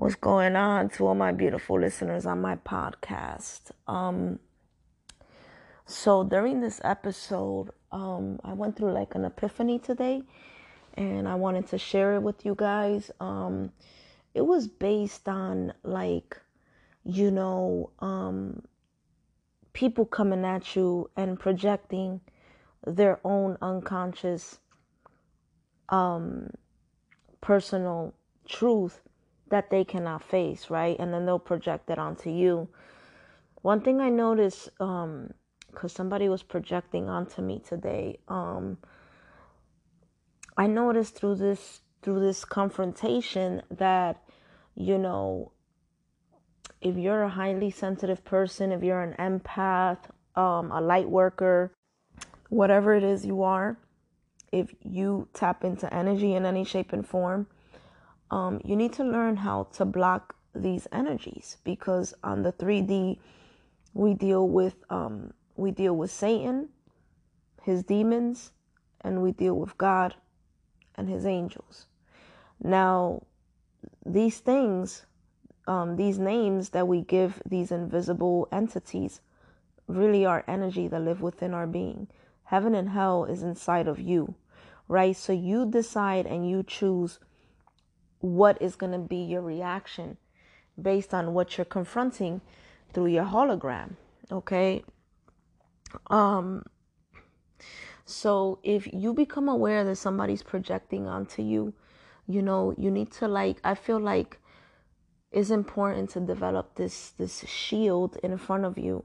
What's going on to all my beautiful listeners on my podcast? Um, so during this episode, um, I went through like an epiphany today, and I wanted to share it with you guys. Um, it was based on like, you know, um, people coming at you and projecting their own unconscious, um, personal truth that they cannot face, right? And then they'll project it onto you. One thing I noticed, um, because somebody was projecting onto me today, um, I noticed through this through this confrontation that, you know, if you're a highly sensitive person, if you're an empath, um, a light worker, whatever it is you are, if you tap into energy in any shape and form, um, you need to learn how to block these energies because on the 3D we deal with um, we deal with Satan, his demons, and we deal with God and his angels. Now, these things, um, these names that we give these invisible entities, really are energy that live within our being. Heaven and hell is inside of you, right? So you decide and you choose what is going to be your reaction based on what you're confronting through your hologram okay? Um so if you become aware that somebody's projecting onto you you know you need to like i feel like it's important to develop this this shield in front of you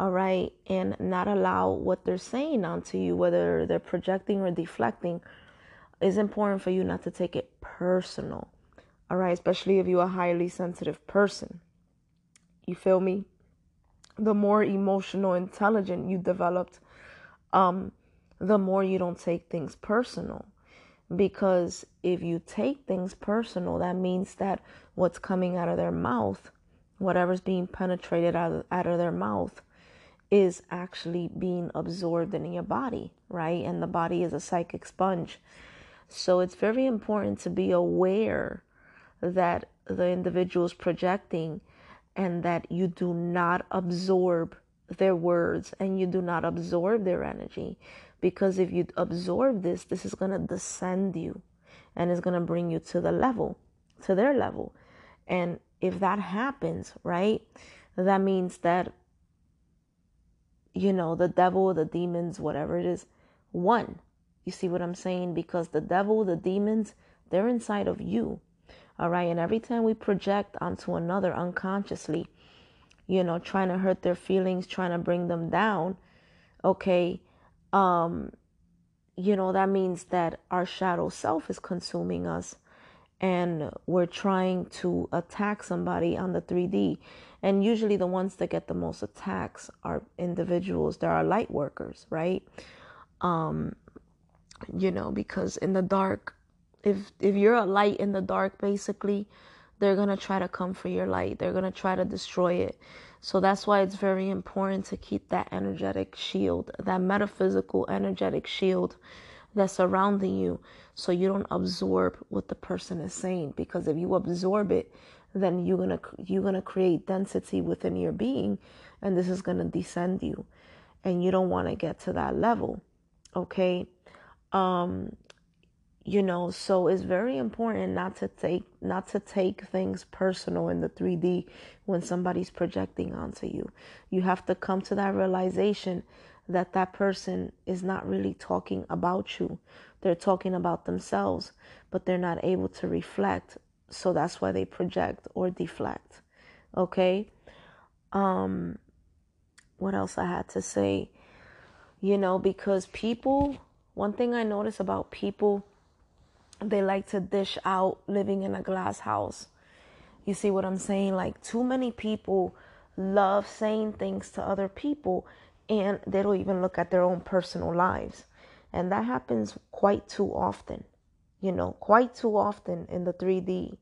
all right? And not allow what they're saying onto you whether they're projecting or deflecting it's important for you not to take it personal. All right, especially if you're a highly sensitive person. You feel me? The more emotional intelligent you developed, um, the more you don't take things personal. Because if you take things personal, that means that what's coming out of their mouth, whatever's being penetrated out of, out of their mouth, is actually being absorbed in your body, right? And the body is a psychic sponge. So it's very important to be aware that the individual is projecting and that you do not absorb their words and you do not absorb their energy. Because if you absorb this, this is going to descend you and is going to bring you to the level, to their level. And if that happens, right, that means that, you know, the devil, the demons, whatever it is, won. You see what I'm saying? Because the devil, the demons, they're inside of you. All right. And every time we project onto another unconsciously, you know, trying to hurt their feelings, trying to bring them down, okay, um, you know, that means that our shadow self is consuming us and we're trying to attack somebody on the 3D. And usually the ones that get the most attacks are individuals that are light workers, right? Um, you know, because in the dark, if if you're a light in the dark basically they're going to try to come for your light. They're going to try to destroy it. So that's why it's very important to keep that energetic shield that metaphysical energetic shield that's surrounding you so you don't absorb what the person is saying. Because if you absorb it then you're going to you're going to create density within your being and this is going to descend you. And you don't want to get to that level okay um you know so it's very important not to take not to take things personal in the 3d when somebody's projecting onto you. You have to come to that realization that that person is not really talking about you. They're talking about themselves but they're not able to reflect so that's why they project or deflect okay? Um what else i had to say? You know because people one thing i notice about people they like to dish out living in a glass house. You see what I'm saying? Like, too many people love saying things to other people and they don't even look at their own personal lives. And that happens quite too often, you know, quite too often in the 3D.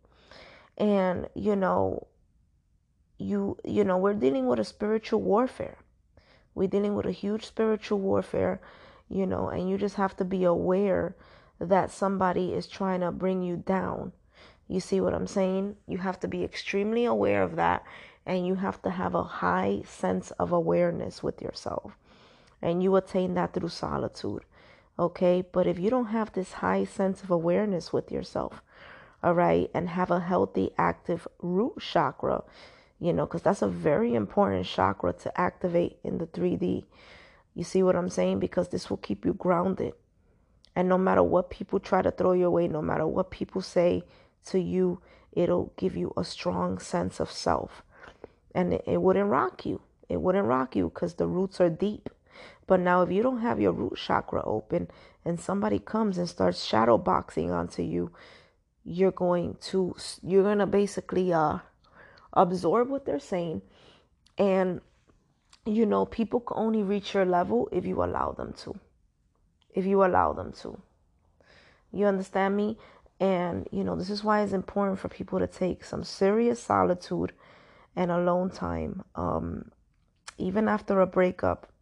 And, you know, you you know, we're dealing with a spiritual warfare. We're dealing with a huge spiritual warfare, you know, and you just have to be aware that somebody is trying to bring you down. You see what I'm saying? You have to be extremely aware of that and you have to have a high sense of awareness with yourself. And you attain that through solitude. Okay? But if you don't have this high sense of awareness with yourself, all right, and have a healthy, active root chakra, you know, because that's a very important chakra to activate in the 3D. You see what I'm saying? Because this will keep you grounded. And no matter what people try to throw your way, no matter what people say to you, it'll give you a strong sense of self. And it, it wouldn't rock you. It wouldn't rock you because the roots are deep. But now, if you don't have your root chakra open and somebody comes and starts shadow boxing onto you, you're going to you're going to basically uh absorb what they're saying and you know people can only reach your level if you allow them to. If you allow them to. You understand me? And you know this is why it's important for people to take some serious solitude and alone time. Um even after a breakup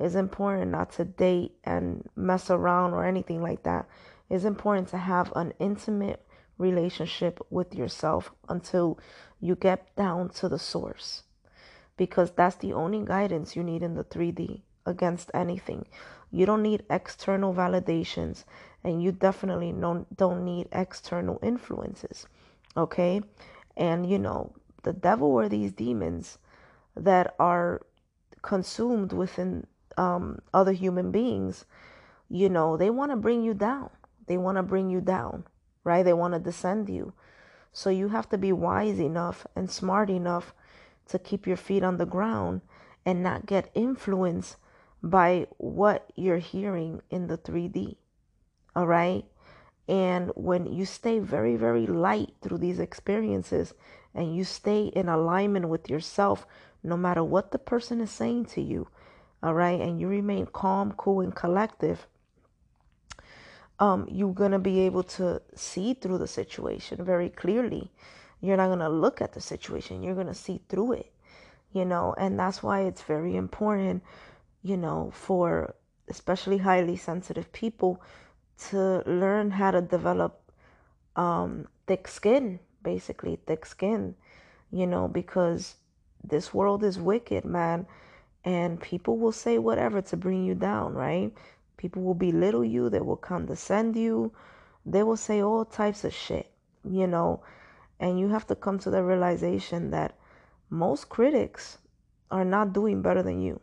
it's important not to date and mess around or anything like that. It's important to have an intimate relationship with yourself until you get down to the source because that's the only guidance you need in the 3D against anything. You don't need external validations and you definitely don't, need external influences. Okay? And you know, the devil or these demons that are consumed within um, other human beings, you know, they want to bring you down. They want to bring you down right? They want to descend you. So you have to be wise enough and smart enough to keep your feet on the ground and not get influenced by what you're hearing in the 3D. All right? And when you stay very, very light through these experiences and you stay in alignment with yourself, no matter what the person is saying to you, all right, and you remain calm, cool, and collective, um, you're going to be able to see through the situation very clearly. You're not going to look at the situation, you're going to see through it, you know, and that's why it's very important, you know, for especially highly sensitive people to learn how to develop um, thick skin, basically, thick skin, you know, because this world is wicked, man. And people will say whatever to bring you down, right? People will belittle you, they will condescend you, they will say all types of shit, you know. And you have to come to the realization that most critics are not doing better than you.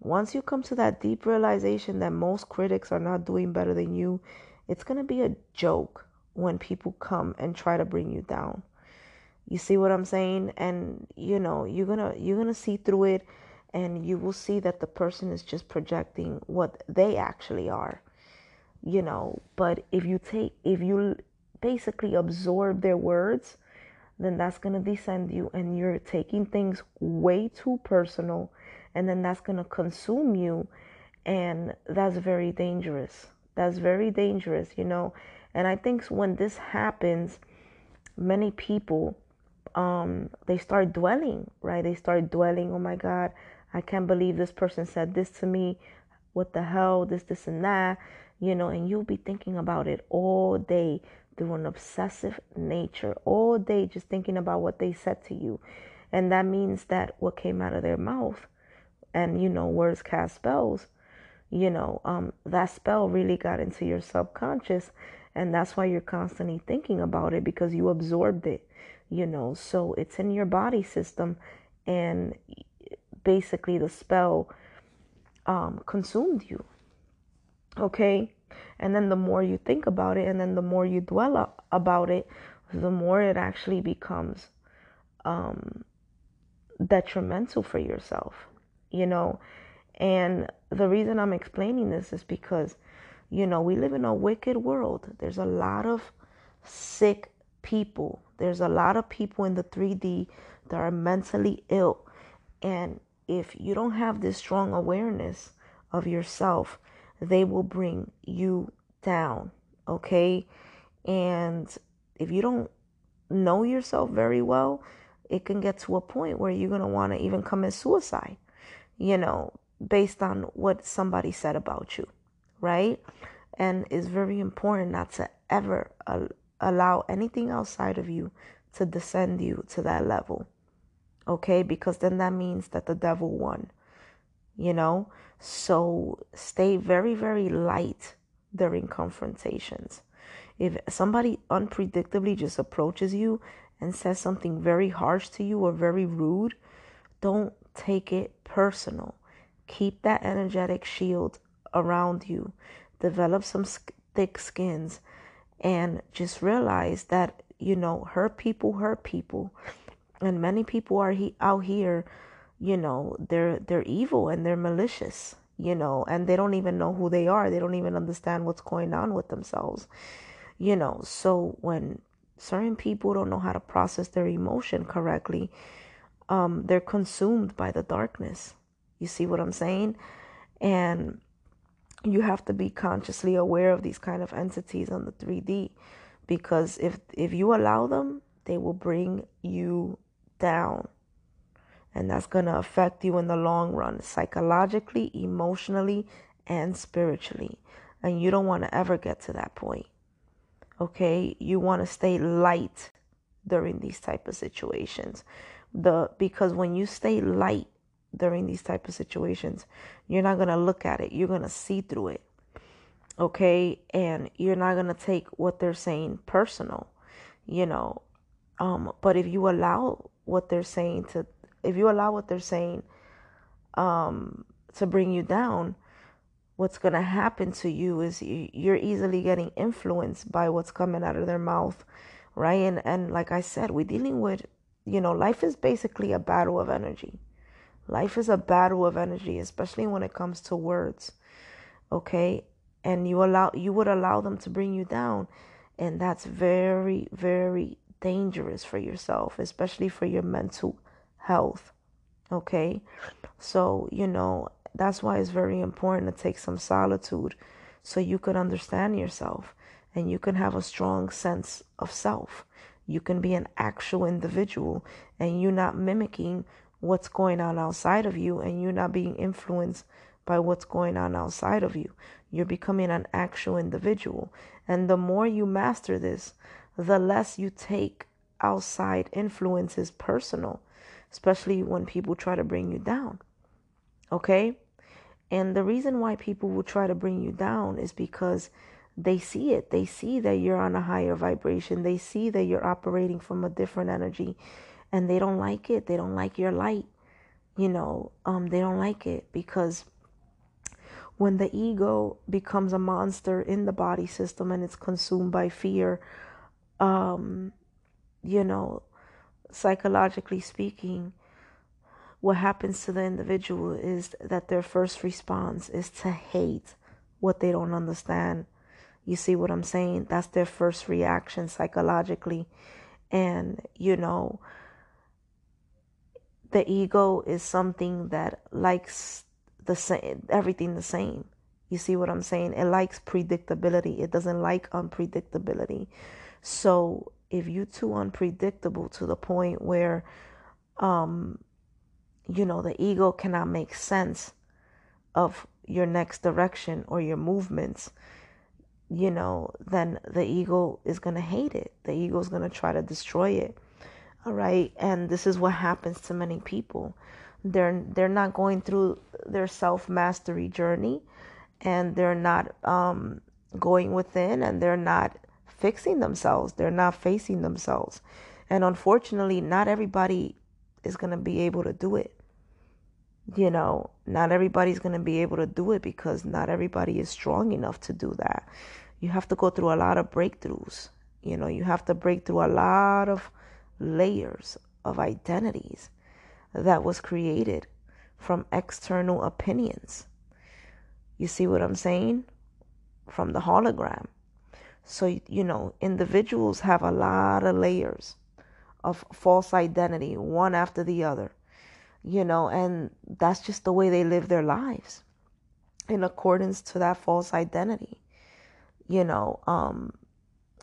Once you come to that deep realization that most critics are not doing better than you, it's going to be a joke when people come and try to bring you down. You see what I'm saying? And you know, you're going to you're going to see through it and you will see that the person is just projecting what they actually are you know but if you take if you basically absorb their words then that's going to descend you and you're taking things way too personal and then that's going to consume you and that's very dangerous that's very dangerous you know and i think when this happens many people um they start dwelling right they start dwelling oh my god I can't believe this person said this to me. What the hell? This, this, and that. You know, and you'll be thinking about it all day through an obsessive nature, all day just thinking about what they said to you. And that means that what came out of their mouth, and you know, words cast spells, you know, um, that spell really got into your subconscious. And that's why you're constantly thinking about it because you absorbed it, you know. So it's in your body system and basically the spell um, consumed you. Okay? And then the more you think about it and then the more you dwell about it, the more it actually becomes um, detrimental for yourself, you know. And the reason I'm explaining this is because, you know, we live in a wicked world. There's a lot of sick people, there's a lot of people in the 3D that are mentally ill. And if you don't have this strong awareness of yourself, they will bring you down. Okay. And if you don't know yourself very well, it can get to a point where you're going to want to even commit suicide, you know, based on what somebody said about you. Right. And it's very important not to ever allow anything outside of you to descend you to that level. Okay? Because then that means that the devil won. You know? So stay very, very light during confrontations. If somebody unpredictably just approaches you and says something very harsh to you or very rude, don't take it personal. Keep that energetic shield around you. Develop some thick skins and just realize that, you know, hurt people hurt people. And many people are he- out here, you know, they're they're evil and they're malicious, you know, and they don't even know who they are. They don't even understand what's going on with themselves. You know, so when certain people don't know how to process their emotion correctly, um, they're consumed by the darkness. You see what I'm saying? And you have to be consciously aware of these kind of entities on the 3D because if if you allow them, they will bring you down. And that's going to affect you in the long run, psychologically, emotionally, and spiritually. And you don't want to ever get to that point. Okay? You want to stay light during these type of situations. The because when you stay light during these type of situations, you're not going to look at it. You're going to see through it. Okay? And you're not going to take what they're saying personal, you know. Um but if you allow what they're saying to if you allow what they're saying um to bring you down, what's going to happen to you is you're easily getting influenced by what's coming out of their mouth, right? And and like I said, we're dealing with, you know, life is basically a battle of energy. Life is a battle of energy, especially when it comes to words. Okay? And you allow you would allow them to bring you down, and that's very very dangerous for yourself, especially for your mental health. Okay? So, you know, that's why it's very important to take some solitude so you can understand yourself and you can have a strong sense of self. You can be an actual individual and you're not mimicking what's going on outside of you and you're not being influenced by what's going on outside of you. You're becoming an actual individual. And the more you master this, the less you take outside influences personal, especially when people try to bring you down. Okay? And the reason why people will try to bring you down is because they see it. They see that you're on a higher vibration. They see that you're operating from a different energy and they don't like it. They don't like your light. You know, um, they don't like it because when the ego becomes a monster in the body system and it's consumed by fear, um, you know, psychologically speaking, what happens to the individual is that their first response is to hate what they don't understand. You see what I'm saying? That's their first reaction psychologically. And, you know, the ego is something that likes the same everything the same. You see what I'm saying? It likes predictability. It doesn't like unpredictability. So if you're too unpredictable to the point where um you know, the ego cannot make sense of your next direction or your movements, you know, then the ego is going to hate it. The ego is going to try to destroy it. All right. And this is what happens to many people. They're, they're not going through their self mastery journey and they're not um, going within and they're not fixing themselves. They're not facing themselves. And unfortunately, not everybody is going to be able to do it. You know, not everybody's going to be able to do it because not everybody is strong enough to do that. You have to go through a lot of breakthroughs. You know, you have to break through a lot of layers of identities that was created from external opinions. You see what I'm saying? From the hologram. So, you know, individuals have a lot of layers of false identity, one after the other, you know, and that's just the way they live their lives in accordance to that false identity, you know. Um,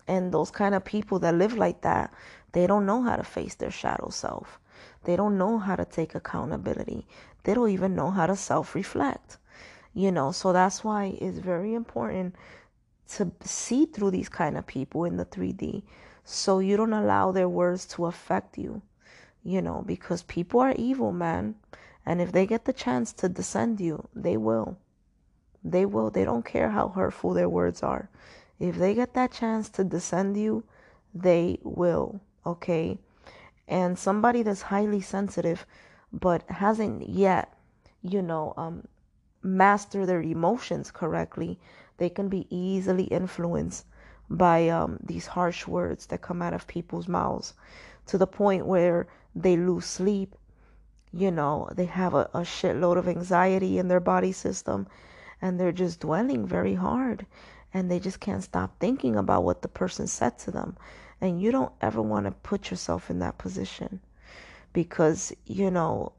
and those kind of people that live like that, they don't know how to face their shadow self. They don't know how to take accountability. They don't even know how to self reflect, you know. So that's why it's very important to see through these kind of people in the 3D so you don't allow their words to affect you, you know, because people are evil, man. And if they get the chance to descend you, they will. They will. They don't care how hurtful their words are. If they get that chance to descend you, they will. Okay. And somebody that's highly sensitive but hasn't yet, you know, um, master their emotions correctly, they can be easily influenced by um, these harsh words that come out of people's mouths to the point where they lose sleep. You know, they have a, a shitload of anxiety in their body system and they're just dwelling very hard and they just can't stop thinking about what the person said to them. And you don't ever want to put yourself in that position because, you know,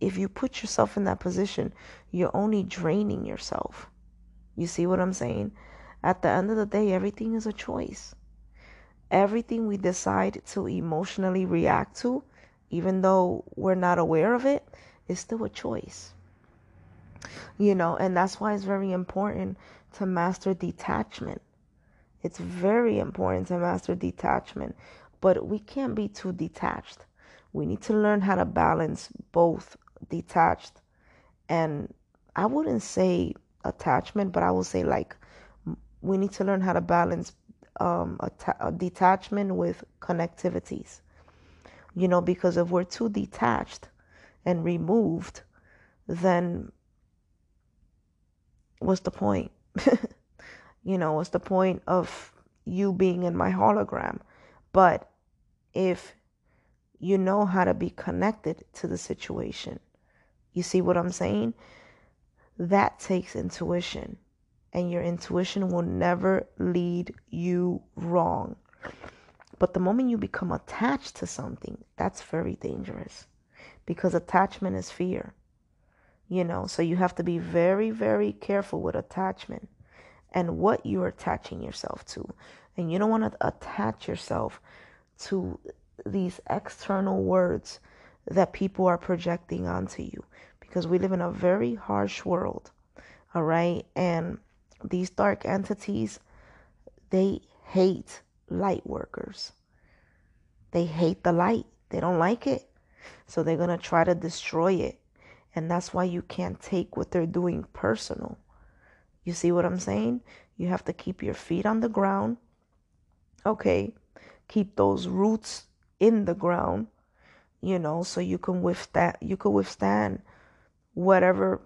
if you put yourself in that position, you're only draining yourself. You see what I'm saying? At the end of the day, everything is a choice. Everything we decide to emotionally react to, even though we're not aware of it, is still a choice. You know, and that's why it's very important to master detachment. It's very important to master detachment, but we can't be too detached. We need to learn how to balance both detached and I wouldn't say attachment, but I will say like we need to learn how to balance um, a, detachment with connectivities. You know, because if we're too detached and removed, then what's the point? you know, what's the point of you being in my hologram? But if you know how to be connected to the situation, you see what I'm saying? That takes intuition, and your intuition will never lead you wrong. But the moment you become attached to something, that's very dangerous because attachment is fear you know? So you have to be very very careful with attachment and what you're attaching yourself to. And you don't want to attach yourself to these external words that people are projecting onto you because we live in a very harsh world all right and these dark entities they hate light workers they hate the light they don't like it so they're going to try to destroy it and that's why you can't take what they're doing personal. You see what I'm saying? You have to keep your feet on the ground. Okay. Keep those roots in the ground, you know, so you can withstand you can withstand whatever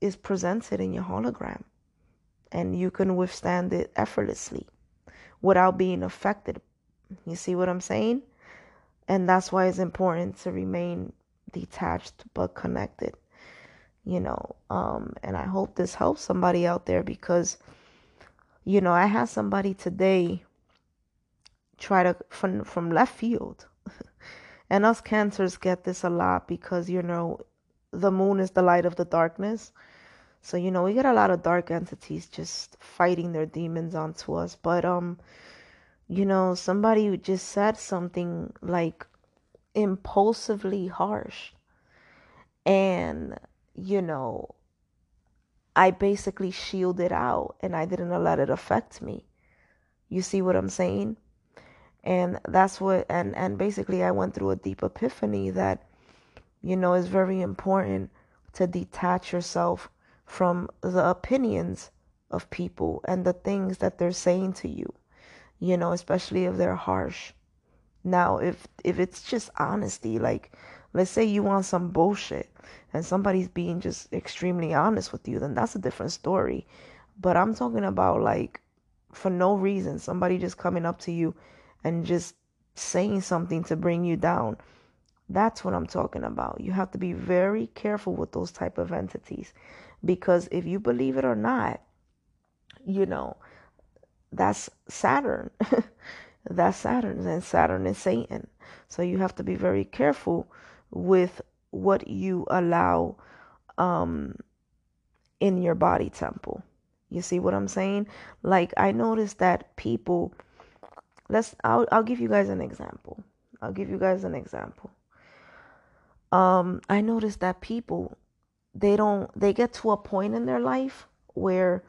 is presented in your hologram. And you can withstand it effortlessly without being affected. You see what I'm saying? And that's why it's important to remain detached but connected you know um and i hope this helps somebody out there because you know i had somebody today try to from from left field and us cancers get this a lot because you know the moon is the light of the darkness so you know we get a lot of dark entities just fighting their demons onto us but um you know somebody just said something like impulsively harsh. And, you know, I basically shielded out and I didn't let it affect me. You see what I'm saying? And that's what and and basically I went through a deep epiphany that you know it's very important to detach yourself from the opinions of people and the things that they're saying to you. You know, especially if they're harsh. Now, if if it's just honesty, like let's say you want some bullshit and somebody's being just extremely honest with you, then that's a different story. But I'm talking about like for no reason, somebody just coming up to you and just saying something to bring you down. That's what I'm talking about. You have to be very careful with those type of entities because if you believe it or not, you know, that's Saturn. that's Saturn, and Saturn is Satan. So you have to be very careful with what you allow um, in your body temple. You see what I'm saying? Like I noticed that people. Let's. I'll. I'll give you guys an example. I'll give you guys an example. Um, I noticed that people, they don't. They get to a point in their life where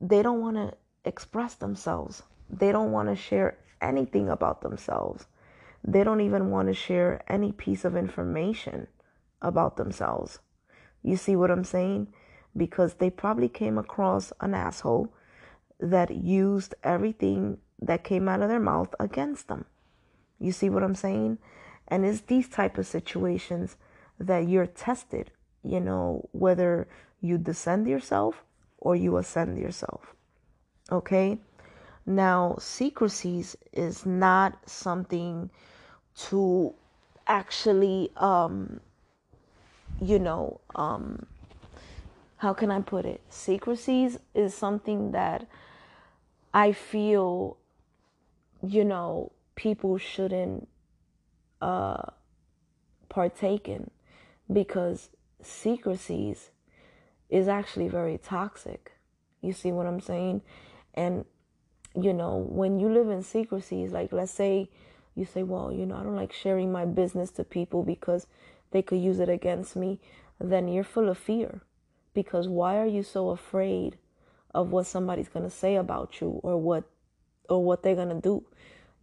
they don't want to express themselves. They don't want to share anything about themselves. They don't even want to share any piece of information about themselves. You see what I'm saying? Because they probably came across an asshole that used everything that came out of their mouth against them. You see what I'm saying? And it's these type of situations that you're tested, you know, whether you descend yourself or you ascend yourself. Okay? Now, secrecies is not something to actually um you know, um how can I put it? Secrecies is something that I feel you know, people shouldn't uh partake in because secrecies is actually very toxic. You see what I'm saying? And you know, when you live in secrecies, like let's say you say, well, you know, I don't like sharing my business to people because they could use it against me, then you're full of fear. Because why are you so afraid of what somebody's going to say about you or what or what they're going to do?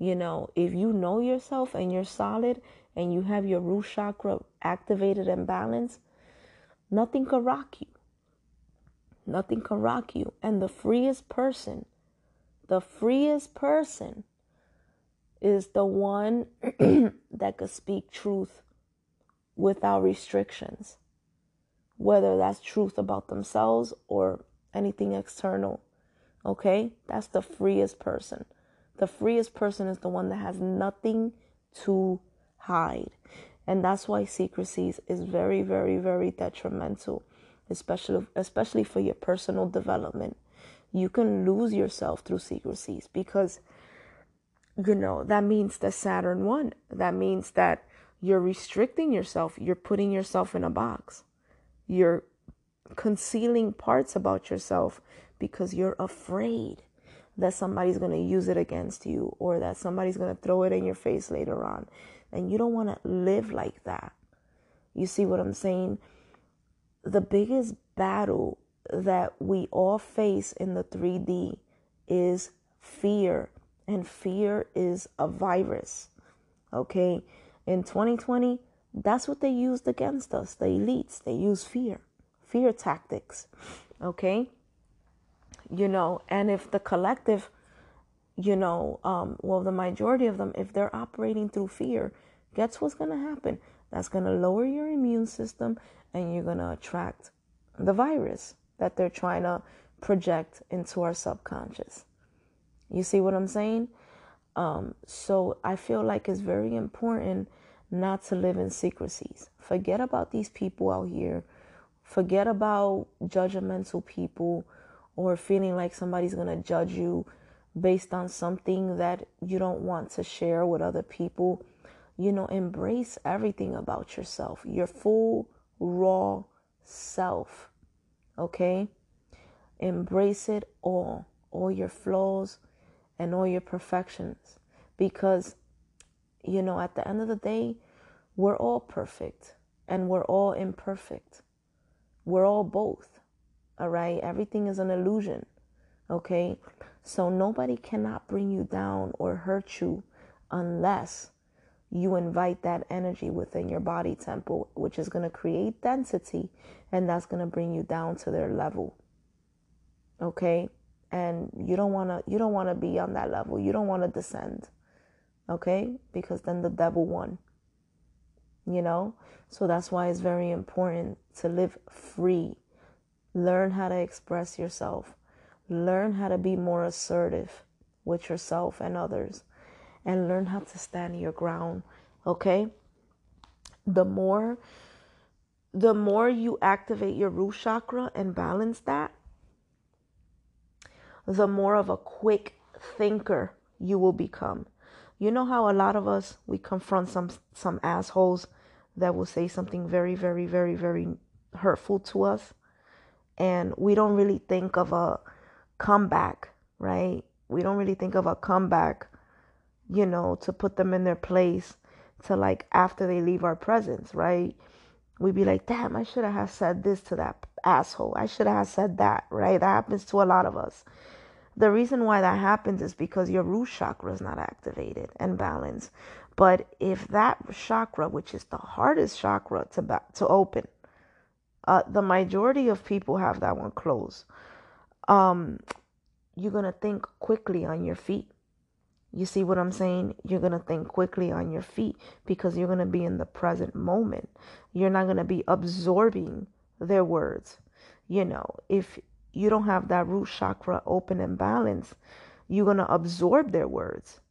You know, if you know yourself and you're solid and you have your root chakra activated and balanced, nothing can rock you. Nothing can rock you. And the freest person, the freest person is the one that could speak truth without restrictions, whether that's truth about themselves or anything external. Okay? That's the freest person. The freest person is the won that has nothing to hide. And that's why secrecies is very, very, very detrimental especially especially for your personal development. You can lose yourself through secrecies because you know that means the Saturn one. That means that you're restricting yourself, you're putting yourself in a box. You're concealing parts about yourself because you're afraid that somebody's going to use it against you or that somebody's going to throw it in your face later on. And you don't want to live like that. You see what I'm saying? the biggest battle that we all face in the 3D is fear, and fear is a virus. Okay, in 2020, that's what they used against us, the elites. They use fear, fear tactics. Okay, you know, and if the collective, you know, um, well, the majority of them, if they're operating through fear, guess what's going to happen? That's going to lower your immune system and you're going to attract the virus that they're trying to project into our subconscious. You see what I'm saying? Um, so I feel like it's very important not to live in secrecies. Forget about these people out here. Forget about judgmental people or feeling like somebody's going to judge you based on something that you don't want to share with other people. You know, embrace everything about yourself. Your full raw self. Okay? Embrace it all, all your flaws and all your perfections. Because, you know, at the end of the day, we're all perfect and we're all imperfect. We're all both. All right? Everything is an illusion. Okay? So nobody cannot bring you down or hurt you unless you invite that energy within your body temple, which is going to create density and that's going to bring you down to their level. Okay? And you don't want to you don't want to be on that level. You don't want to descend. Okay? Because then the devil won. You know? So that's why it's very important to live free. Learn how to express yourself. Learn how to be more assertive with yourself and others and learn how to stand your ground, okay? The more the more you activate your root chakra and balance that, the more of a quick thinker you will become. You know how a lot of us we confront some some assholes that will say something very very very very hurtful to us and we don't really think of a comeback, right? We don't really think of a comeback you know, to put them in their place to like after they leave our presence, right? We'd be like, damn, I should have said this to that asshole. I should have said that, right? That happens to a lot of us. The reason why that happens is because your root chakra is not activated and balanced. But if that chakra, which is the hardest chakra to ba- to open, uh, the majority of people have that one closed. Um, you're gonna think quickly on your feet. You see what I'm saying? You're going to think quickly on your feet because you're going to be in the present moment. You're not going to be absorbing their words. You know, if you don't have that root chakra open and balanced, you're going to absorb their words.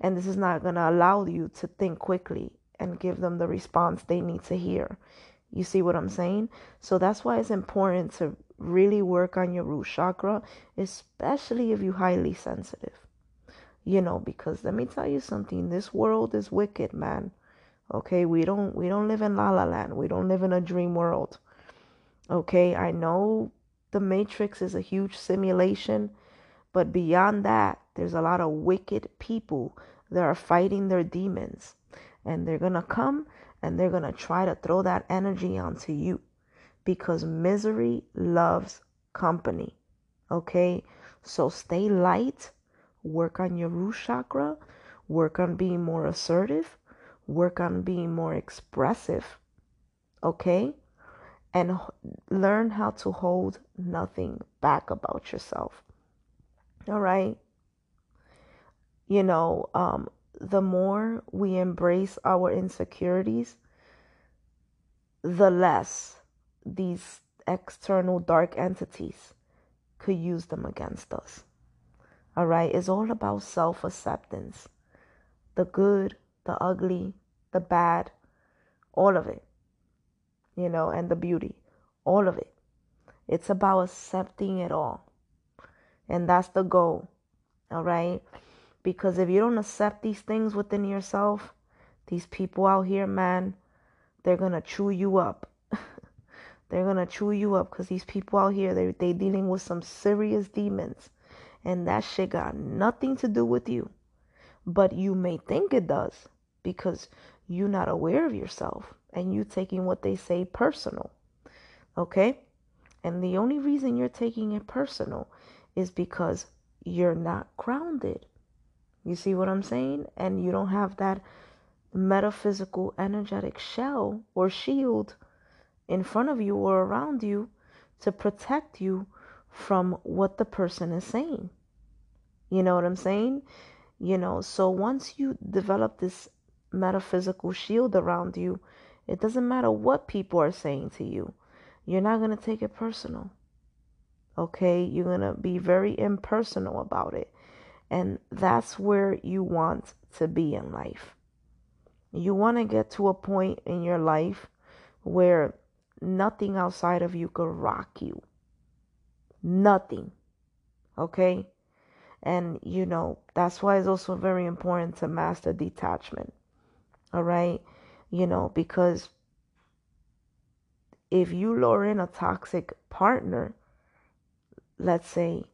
And this is not going to allow you to think quickly and give them the response they need to hear. You see what I'm saying? So that's why it's important to really work on your root chakra, especially if you're highly sensitive. You know because let me tell you something this world is wicked man. Okay we don't we don't live in la la land. We don't live in a dream world. Okay i know the matrix is a huge simulation but beyond that there's a lot of wicked people that are fighting their demons and they're gonna come and they're gonna try to throw that energy onto you because misery loves company okay so stay light work on your root chakra, work on being more assertive, work on being more expressive, okay? And learn how to hold nothing back about yourself. All right? You know, um, the more we embrace our insecurities, the less these external dark entities could use them against us. All right. It's all about self acceptance the good, the ugly, the bad, all of it, you know, and the beauty, all of it. It's about accepting it all. And that's the goal. All right. Because if you don't accept these things within yourself, these people out here, man, they're to chew you up. they're to chew you up because these people out here, they they dealing with some serious demons. And that shit got nothing to do with you. But you may think it does because you're not aware of yourself and you taking what they say personal. Okay? And the only reason you're taking it personal is because you're not grounded. You see what I'm saying? And you don't have that metaphysical energetic shell or shield in front of you or around you to protect you from what the person is saying. You know what I'm saying? You know, so once you develop this metaphysical shield around you, it doesn't matter what people are saying to you. You're not going to take it personal. Okay? You're going to be very impersonal about it. And that's where you want to be in life. You want to get to a point in your life where nothing outside of you could rock you. Nothing. Okay? And, you know, that's why it's also very important to master detachment. All right? You know, because if you lure in a toxic partner, let's say,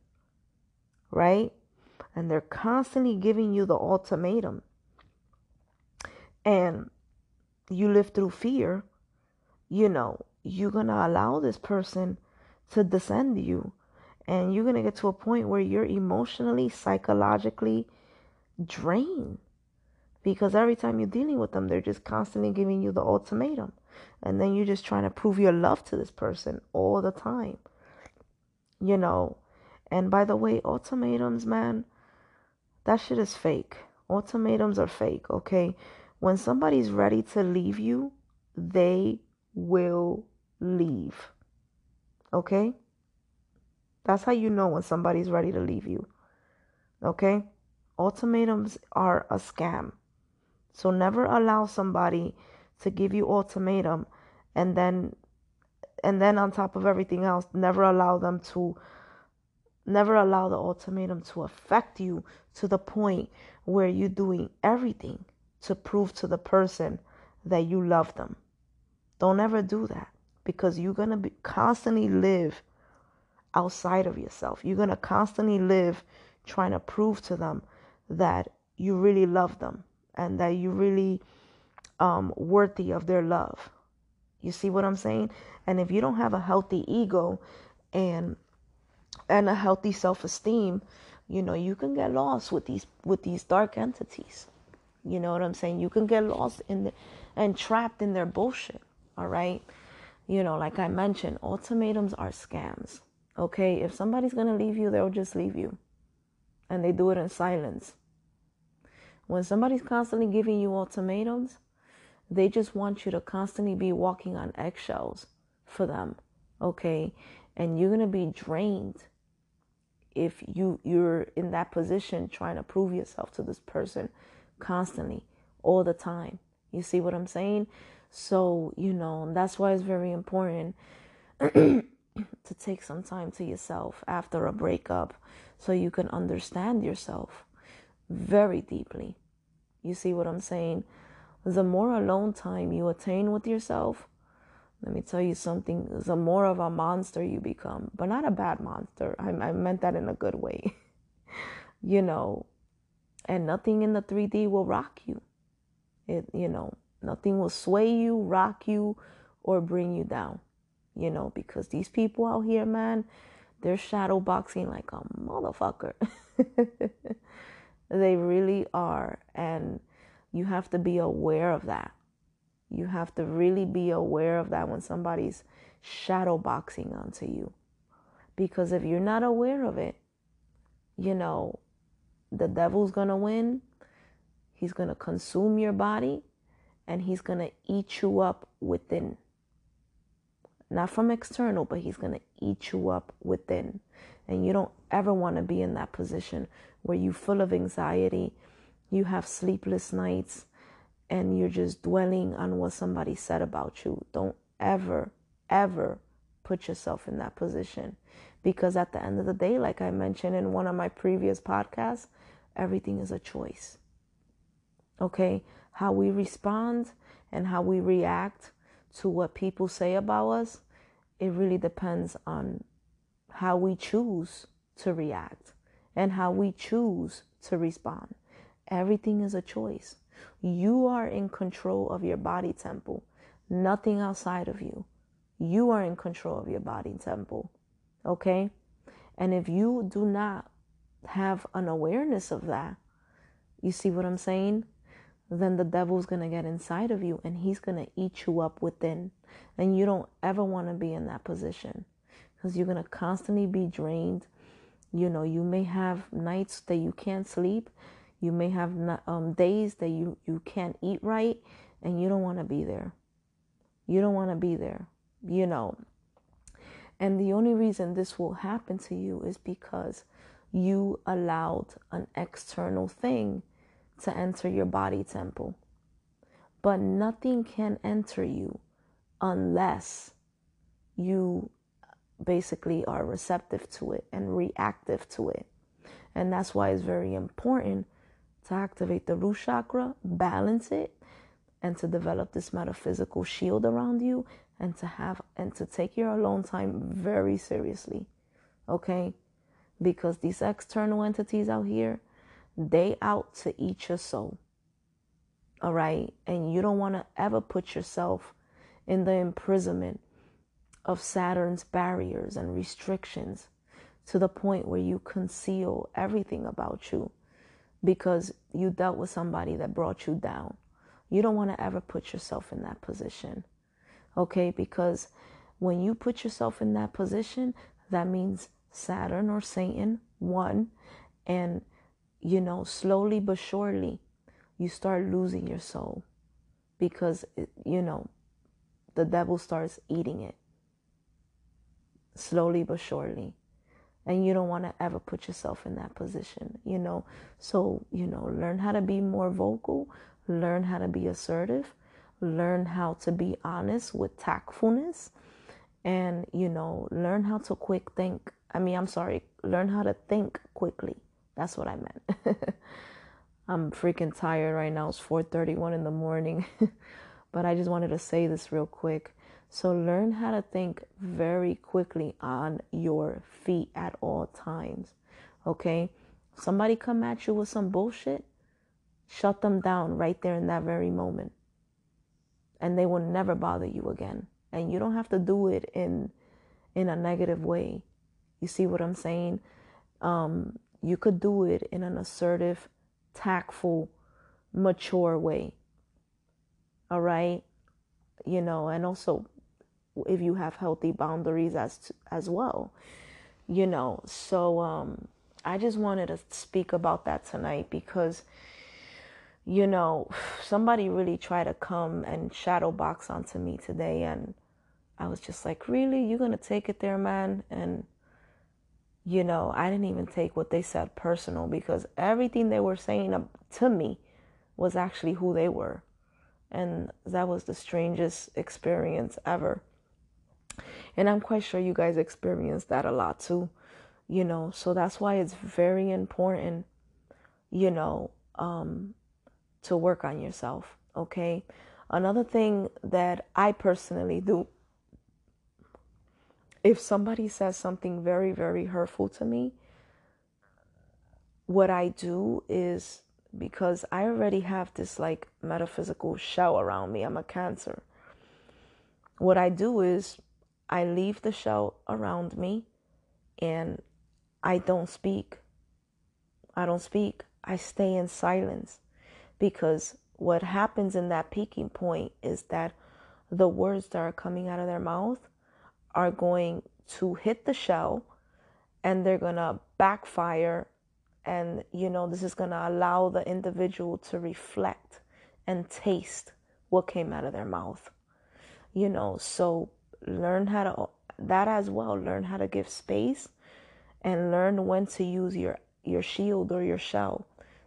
right? And they're constantly giving you the ultimatum, and you live through fear, you know, you're going to allow this person to descend you. And you're going to get to a point where you're emotionally, psychologically drained. Because every time you're dealing with them, they're just constantly giving you the ultimatum. And then you're just trying to prove your love to this person all the time. You know, and by the way, ultimatums, man, that shit is fake. Ultimatums are fake, okay? When somebody's ready to leave you, they will leave. Okay? That's how you know when somebody's ready to leave you. Okay? Ultimatums are a scam. So never allow somebody to give you ultimatum and then and then on top of everything else, never allow them to never allow the ultimatum to affect you to the point where you're doing everything to prove to the person that you love them. Don't ever do that because you're going to be constantly live outside of yourself. You're going to constantly live trying to prove to them that you really love them and that you're really um, worthy of their love. You see what I'm saying? And if you don't have a healthy ego and and a healthy self-esteem, you know, you can get lost with these with these dark entities. You know what I'm saying? You can get lost in the and trapped in their bullshit. All right? You know, like I mentioned, ultimatums are scams. Okay? If somebody's going to leave you, they'll just leave you. And they do it in silence. When somebody's constantly giving you ultimatums, they just want you to constantly be walking on eggshells for them. Okay? And you're going to be drained if you you're in that position trying to prove yourself to this person constantly all the time. You see what i'm saying? So you know that's why it's very important to take some time to yourself after a breakup so you can understand yourself very deeply. You see what i'm saying? The more alone time you attain with yourself let me tell you something the more of a monster you become but not a bad monster. I, I meant that in a good way. You know and nothing in the 3d will rock you. It you know nothing will sway you rock you or bring you down. You know because these people out here man they're shadow boxing like a motherfucker. They really are and you have to be aware of that you have to really be aware of that when somebody's shadow boxing onto you. Because if you're not aware of it, you know, the devil's going to win. He's going to consume your body and he's going to eat you up within. Not from external, but he's going to eat you up within. And you don't ever want to be in that position where you're full of anxiety, you have sleepless nights, and you're just dwelling on what somebody said about you. Don't ever, ever put yourself in that position. Because at the end of the day, like I mentioned in one of my previous podcasts, everything is a choice. Okay? How we respond and how we react to what people say about us, it really depends on how we choose to react and how we choose to respond. Everything is a choice. You are in control of your body temple, nothing outside of you. You are in control of your body temple. Okay? And if you do not have an awareness of that, you see what I'm saying? Then the devil's to get inside of you and he's to eat you up within. And you don't ever want to be in that position because you're to constantly be drained. You know, you may have nights that you can't sleep you may have um, days that you, you can't eat right and you don't want to be there. You don't want to be there, you know. And the only reason this will happen to you is because you allowed an external thing to enter your body temple. But nothing can enter you unless you basically are receptive to it and reactive to it. And that's why it's very important to activate the root chakra, balance it, and to develop this metaphysical shield around you and to have and to take your alone time very seriously. Okay? Because these external entities out here, they out to eat your soul. All right? And you don't want to ever put yourself in the imprisonment of Saturn's barriers and restrictions to the point where you conceal everything about you because you dealt with somebody that brought you down. You don't want to ever put yourself in that position. Okay? Because when you put yourself in that position, that means Saturn or Satan won. And, you know, slowly but surely, you start losing your soul because, eh, you know, the devil starts eating it slowly but surely and you don't want to ever put yourself in that position you know? So you know learn how to be more vocal learn how to be assertive learn how to be honest with tactfulness and you know learn how to quick think. I mean i'm sorry learn how to think quickly. That's what i meant. I'm freaking tired right now. It's 4:31 in the morning. But i just wanted to say this real quick so learn how to think very quickly on your feet at all times. Okay? Somebody come at you with some bullshit, shut them down right there in that very moment. and they will never bother you again. And you don't have to do it in in a negative way. You see what I'm saying? Um, you could do it in an assertive, tactful, mature way. All right? You know, and also if you have healthy boundaries as as well. You know, so um I just wanted to speak about that tonight because you know, somebody really tried to come and shadow box onto me today and I was just like, "Really? You're to take it there, man?" And you know, I didn't even take what they said personal because everything they were saying to me was actually who they were. And that was the strangest experience ever. And I'm quite sure you guys experience that a lot too, you know. So that's why it's very important, you know, um, to work on yourself, okay? Another thing that I personally do if somebody says something very, very hurtful to me, what I do is because I already have this like metaphysical shell around me, I'm a Cancer. What I do is I leave the shell around me and I don't speak. I don't speak. I stay in silence because what happens in that peaking point is that the words that are coming out of their mouth are going to hit the shell and they're going to backfire and you know this is going to allow the individual to reflect and taste what came out of their mouth you know so learn how to that as well learn how to give space and learn when to use your your shield or your shell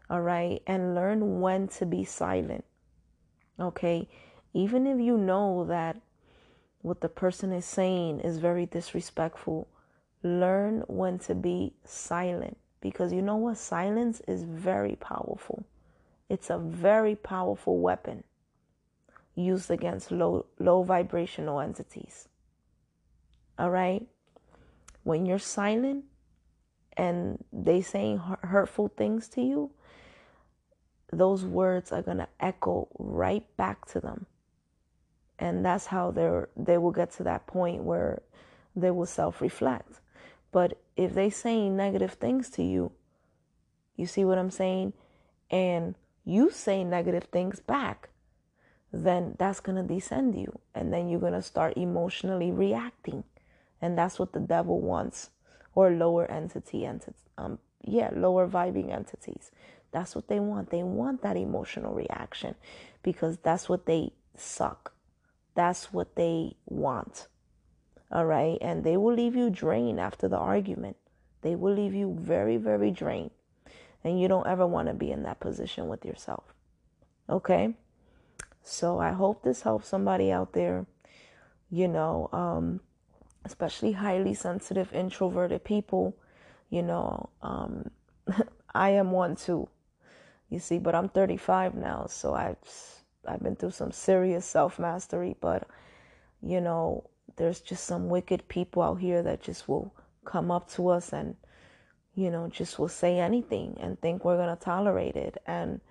all right? And learn when to be silent okay? Even if you know that what the person is saying is very disrespectful learn when to be silent because you know what? Silence is very powerful. It's a very powerful weapon used against low low vibrational entities. All right? When you're silent and they saying hurtful things to you those words are going to echo right back to them. And that's how they're they will get to that point where they will self-reflect. But if they saying negative things to you you see what i'm saying? And you say negative things back then that's going to descend you and then you're going to start emotionally reacting. And that's what the devil wants or lower entity entities um yeah lower vibing entities. That's what they want. They want that emotional reaction because that's what they suck. That's what they want. All right? And they will leave you drained after the argument. They will leave you very very drained. And you don't ever want to be in that position with yourself. Okay so I hope this helps somebody out there, you know, um, especially highly sensitive, introverted people. You know, um, I am one too. You see, but I'm 35 now, so I've I've been through some serious self mastery. But you know, there's just some wicked people out here that just will come up to us and you know just will say anything and think we're gonna tolerate it and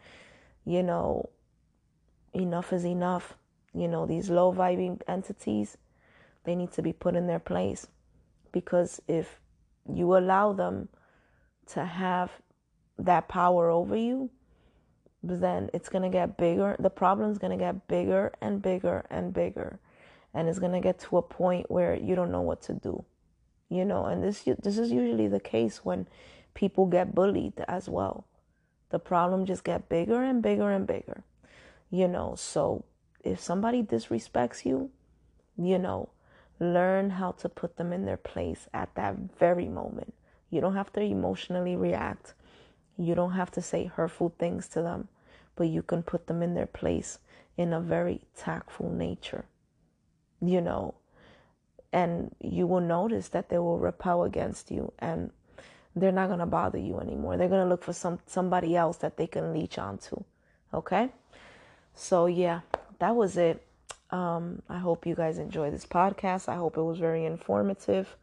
you know enough is enough. You know, these low vibing entities, they need to be put in their place. Because if you allow them to have that power over you, then it's going to get bigger. The problem's going to get bigger and bigger and bigger. And it's going to get to a point where you don't know what to do. You know, and this this is usually the case when people get bullied as well. The problem just get bigger and bigger and bigger you know so if somebody disrespects you you know learn how to put them in their place at that very moment. You don't have to emotionally react. You don't have to say hurtful things to them but you can put them in their place in a very tactful nature you know. And you will notice that they will repel against you and they're not going to bother you anymore. They're going to look for some somebody else that they can leech onto okay so, yeah, that was it. Um, I hope you guys enjoy this podcast. I hope it was very informative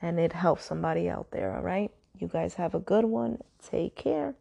and it helps somebody out there. All right. You guys have a good one. Take care.